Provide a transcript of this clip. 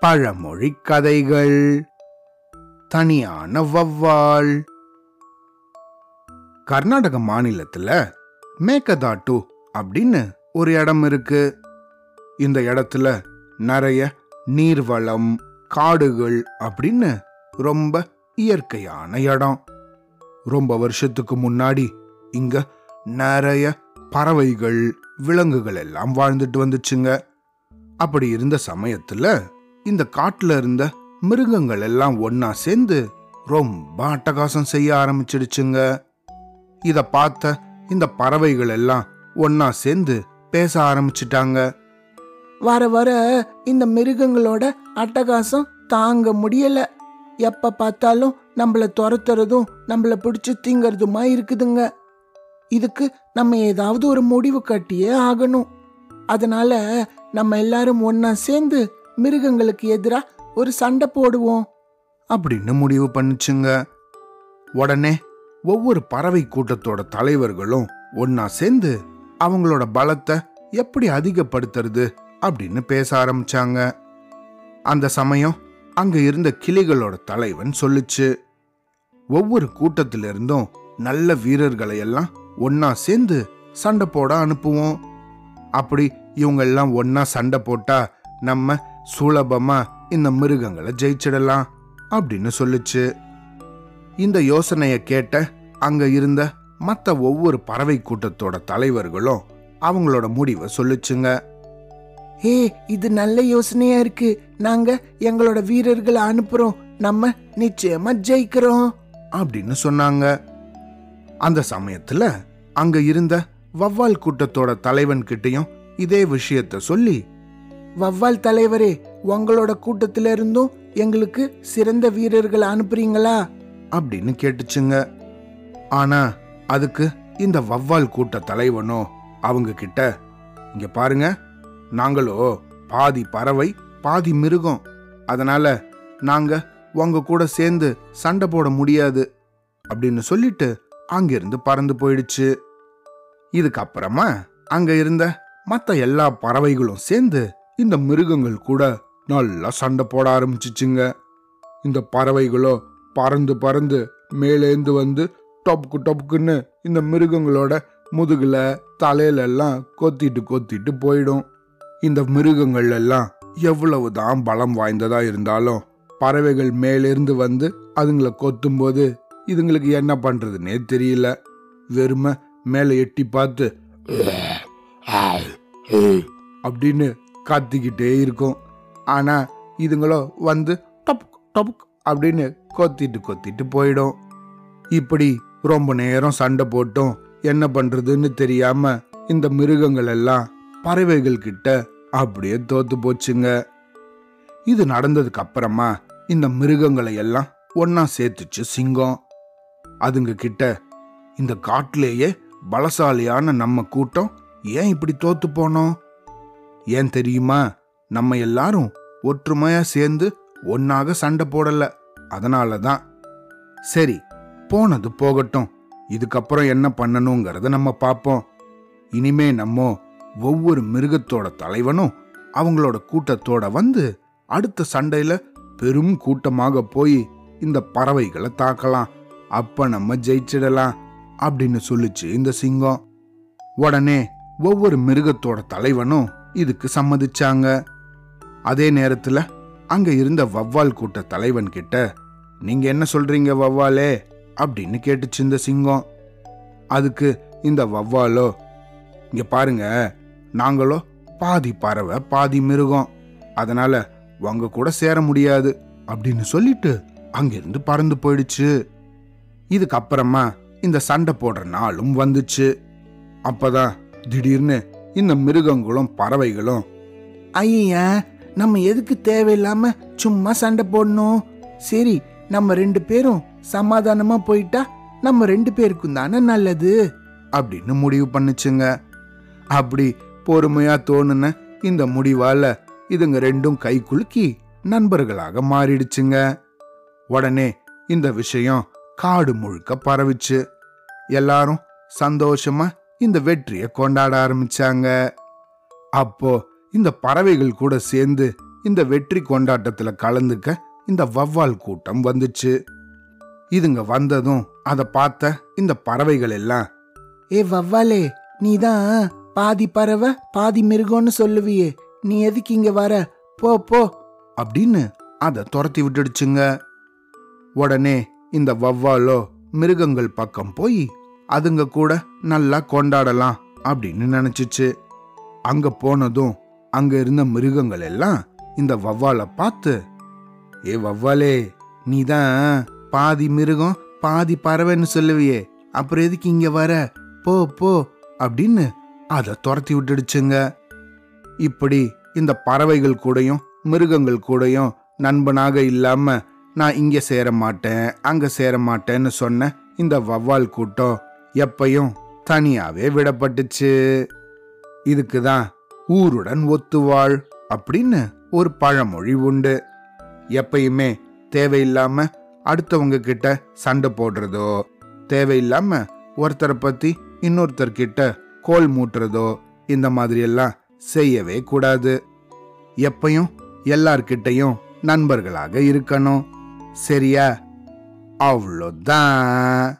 பழமொழி கதைகள். தனியான வவ்வால் கர்நாடக மாநிலத்துல மேக்கதாட்டு அப்படின்னு ஒரு இடம் இருக்கு. இந்த இடத்துல நிறைய நீர்வளம் காடுகள் அப்படின்னு ரொம்ப இயற்கையான இடம். ரொம்ப வருஷத்துக்கு முன்னாடி இங்க நிறைய பறவைகள் விலங்குகள் எல்லாம் வாழ்ந்துட்டு வந்துச்சுங்க. அப்படி இருந்த சமயத்துல இந்த காட்டுல இருந்த மிருகங்கள் எல்லாம் ஒன்னா சேர்ந்து ரொம்ப அட்டகாசம் செய்ய ஆரம்பிச்சிடுச்சுங்க. இத பார்த்த இந்த பறவைகள் எல்லாம் ஒன்னா சேர்ந்து பேச ஆரம்பிச்சிட்டாங்க. வர வர இந்த மிருகங்களோட அட்டகாசம் தாங்க முடியல. எப்ப பார்த்தாலும் நம்மள துரத்துறதும் நம்மள பிடிச்சு திங்கறதுமா இருக்குதுங்க. இதுக்கு நம்ம ஏதாவது ஒரு முடிவு கட்டியே ஆகணும். அதனால நம்ம எல்லாரும் ஒன்னா சேர்ந்து மிருகங்களுக்கு எதிராக ஒரு சண்டை போடுவோம். அப்படின்னு முடிவு பண்ணுச்சுங்க. உடனே ஒவ்வொரு பறவை கூட்டத்தோட தலைவர்களும் ஒன்னா சேர்ந்து அவங்களோட பலத்தை எப்படி அதிகப்படுத்துறது அப்படின்னு பேச ஆரம்பிச்சாங்க. அந்த சமயம் அங்க இருந்த கிளிகளோட தலைவன் சொல்லுச்சு ஒவ்வொரு கூட்டத்திலிருந்தும் நல்ல வீரர்களை எல்லாம் ஒன்னா சேர்ந்து சண்டை போட அனுப்புவோம். அப்படி இவங்க எல்லாம் ஒன்னா சண்டை போட்டா நம்ம சுலபமா இந்த மிருகங்களை ஜெயிச்சிடலாம் அப்படின்னு சொல்லுச்சு. இந்த யோசனைய கேட்ட அங்க இருந்த மத்த ஒவ்வொரு பறவை கூட்டத்தோட தலைவர்களும் அவங்களோட முடிவை சொல்லுச்சுங்க. ஏ இது நல்ல யோசனையா இருக்கு. நாங்க எங்களோட வீரர்களை அனுப்புறோம். நம்ம நிச்சயமா ஜெயிக்கிறோம். அப்படின்னு சொன்னாங்க. அந்த சமயத்துல அங்க இருந்த வவ்வால் கூட்டத்தோட தலைவன் கிட்டயும் இதே விஷயத்த சொல்லி வவ்வால் தலைவரே உங்களோட கூட்டத்தில இருந்தும் எங்களுக்கு சிறந்த வீரர்களை அனுப்புறீங்களா? அப்படின்னு கேட்டுச்சுங்க. ஆனா அதுக்கு இந்த வவ்வால் கூட்ட தலைவனோ அவங்க கிட்ட இங்க பாருங்க நாங்களோ பாதி பறவை பாதி மிருகம். அதனால நாங்க உங்க கூட சேர்ந்து சண்டை போட முடியாது அப்படின்னு சொல்லிட்டு அங்கிருந்து பறந்து போயிடுச்சு. இதுக்கப்புறமா அங்க இருந்த மற்ற எல்லா பறவைகளும் சேர்ந்து இந்த மிருகங்கள் கூட நல்லா சண்டை போட ஆரம்பிச்சிச்சுங்க. இந்த பறவைகளோ பறந்து பறந்து மேலேந்து வந்து டொப்புக்கு டொப்புக்குன்னு இந்த மிருகங்களோட முதுகுல தலையில எல்லாம் கொத்திட்டு கொத்திட்டு போயிடும். இந்த மிருகங்கள் எல்லாம் எவ்வளவுதான் பலம் வாய்ந்ததா இருந்தாலும் பறவைகள் மேலிருந்து வந்து அதுங்களை கொத்தும்போது இதுங்களுக்கு என்ன பண்றதுன்னே தெரியல. வெறுமை மேலே எட்டி பார்த்து அப்படின்னு கத்திக்கிட்டே இருக்கும். ஆனால் இதுங்களோ வந்து டப் டபுக் அப்படின்னு கொத்திட்டு கொத்திட்டு போயிடும். இப்படி ரொம்ப நேரம் சண்டை போட்டும். என்ன பண்றதுன்னு தெரியாம இந்த மிருகங்கள் எல்லாம் பறவைகள் கிட்ட அப்படியே தோத்து போச்சுங்க. இது நடந்ததுக்கு அப்புறமா இந்த மிருகங்களை எல்லாம் ஒன்னா சேர்த்துச்சு சிங்கம். அதுங்க கிட்ட இந்த காட்டிலேயே பலசாலியான நம்ம கூட்டம் ஏன் இப்படி தோத்து போனோம்? ஏன் தெரியுமா? நம்ம எல்லாரும் ஒற்றுமையா சேர்ந்து ஒன்னாக சண்டை போடல. அதனால தான் சரி போனது போகட்டும். இதுக்கப்புறம் என்ன பண்ணணுங்கிறத நம்ம பார்ப்போம் இனிமே நம்ம ஒவ்வொரு மிருகத்தோட தலைவனும் அவங்களோட கூட்டத்தோட வந்து அடுத்த சண்டையில பெரும் கூட்டமாக போய் இந்த பறவைகளை தாக்கலாம். அப்ப நம்ம ஜெயிச்சிடலாம் அப்படின்னு சொல்லிச்சு இந்த சிங்கம். உடனே ஒவ்வொரு மிருகத்தோட தலைவனும் இதுக்கு சம்மதிச்சாங்க. அதே நேரத்துல அங்க இருந்த வவ்வால் கூட்ட தலைவன் கிட்ட நீங்க என்ன சொல்றீங்க வவ்வாலே அப்படின்னு கேட்டுச்சு இந்த சிங்கம். அதுக்கு இந்த வவ்வாலோ இங்க பாருங்க நாங்களோ பாதி பறவை பாதி மிருகம். அதனால உங்க கூட சேர முடியாது. அப்படின்னு சொல்லிட்டு அங்கிருந்து பறந்து போயிடுச்சு. இதுக்கப்புறமா இந்த சண்டை போடுற நாளும் வந்துச்சு. அப்பதான் திடீர்னு இந்த மிருகங்களும் பறவைகளும் ஐயா நம்ம எதுக்கு தேவையில்லாம சும்மா சண்டை போடணும்? சரி நம்ம ரெண்டு பேரும் சமாதானமா போயிட்டா நம்ம ரெண்டு பேருக்கும் தானே நல்லது? அப்படின்னு முடிவு பண்ணுச்சுங்க. அப்படி பொறுமையா தோணுன இந்த முடிவால இதுங்க ரெண்டும் கை குலுக்கி நண்பர்களாக மாறிடுச்சுங்க. உடனே இந்த விஷயம் காடு முழுக்க பரவிச்சு. எல்லாரும் சந்தோஷமா இந்த வெற்றியை கொண்டாட ஆரம்பிச்சாங்க. அப்போ இந்த பறவைகள் கூட சேர்ந்து இந்த வெற்றி கொண்டாட்டத்துல கலந்துக்க இந்த வவ்வால் கூட்டம் வந்துச்சு. இதுங்க வந்ததும் அதை பார்த்த இந்த பறவைகள் எல்லாம் ஏ வவ்வாலே நீ தான் பாதி பறவை பாதி மிருகம்னு சொல்லுவியே. நீ எதுக்கு இங்க வர? போ போ. அப்படின்னு அதை துரத்தி விட்டுடுச்சுங்க. உடனே இந்த வவ்வாலோ மிருகங்கள் பக்கம் போய் அதுங்க கூட நல்லா கொண்டாடலாம் அப்படின்னு நினைச்சிச்சு. அங்க போனதும் அங்க இருந்த மிருகங்கள் எல்லாம் இந்த வவ்வாலை பார்த்து ஏ வவ்வாலே நீ தான் பாதி மிருகம் பாதி பறவைன்னு சொல்லுவியே. அப்புறம் எதுக்கு இங்க வர? போ போ அப்படின்னு அதை துரத்தி விட்டுடுச்சுங்க. இப்படி இந்த பறவைகள் கூடயும் மிருகங்கள் கூடயும் நண்பனாக இல்லாம நான் இங்க சேர மாட்டேன் அங்க சேர மாட்டேன்னு சொன்ன இந்த வவ்வால் கூட்டம் எப்பையும் தனியாவே விடப்பட்டுச்சு. இதுக்கு தான் ஊருடன் ஒத்துவாள் அப்படின்னு ஒரு பழமொழி உண்டு. எப்பயுமே தேவையில்லாம அடுத்தவங்க கிட்ட சண்டை போடுறதோ தேவையில்லாம ஒருத்தரை பத்தி இன்னொருத்தர் கிட்ட கோல் மூட்டுறதோ இந்த மாதிரி எல்லாம் செய்யவே கூடாது. எப்பையும் எல்லார்கிட்டையும் நண்பர்களாக இருக்கணும். சரியா? அவ்வளோதான்.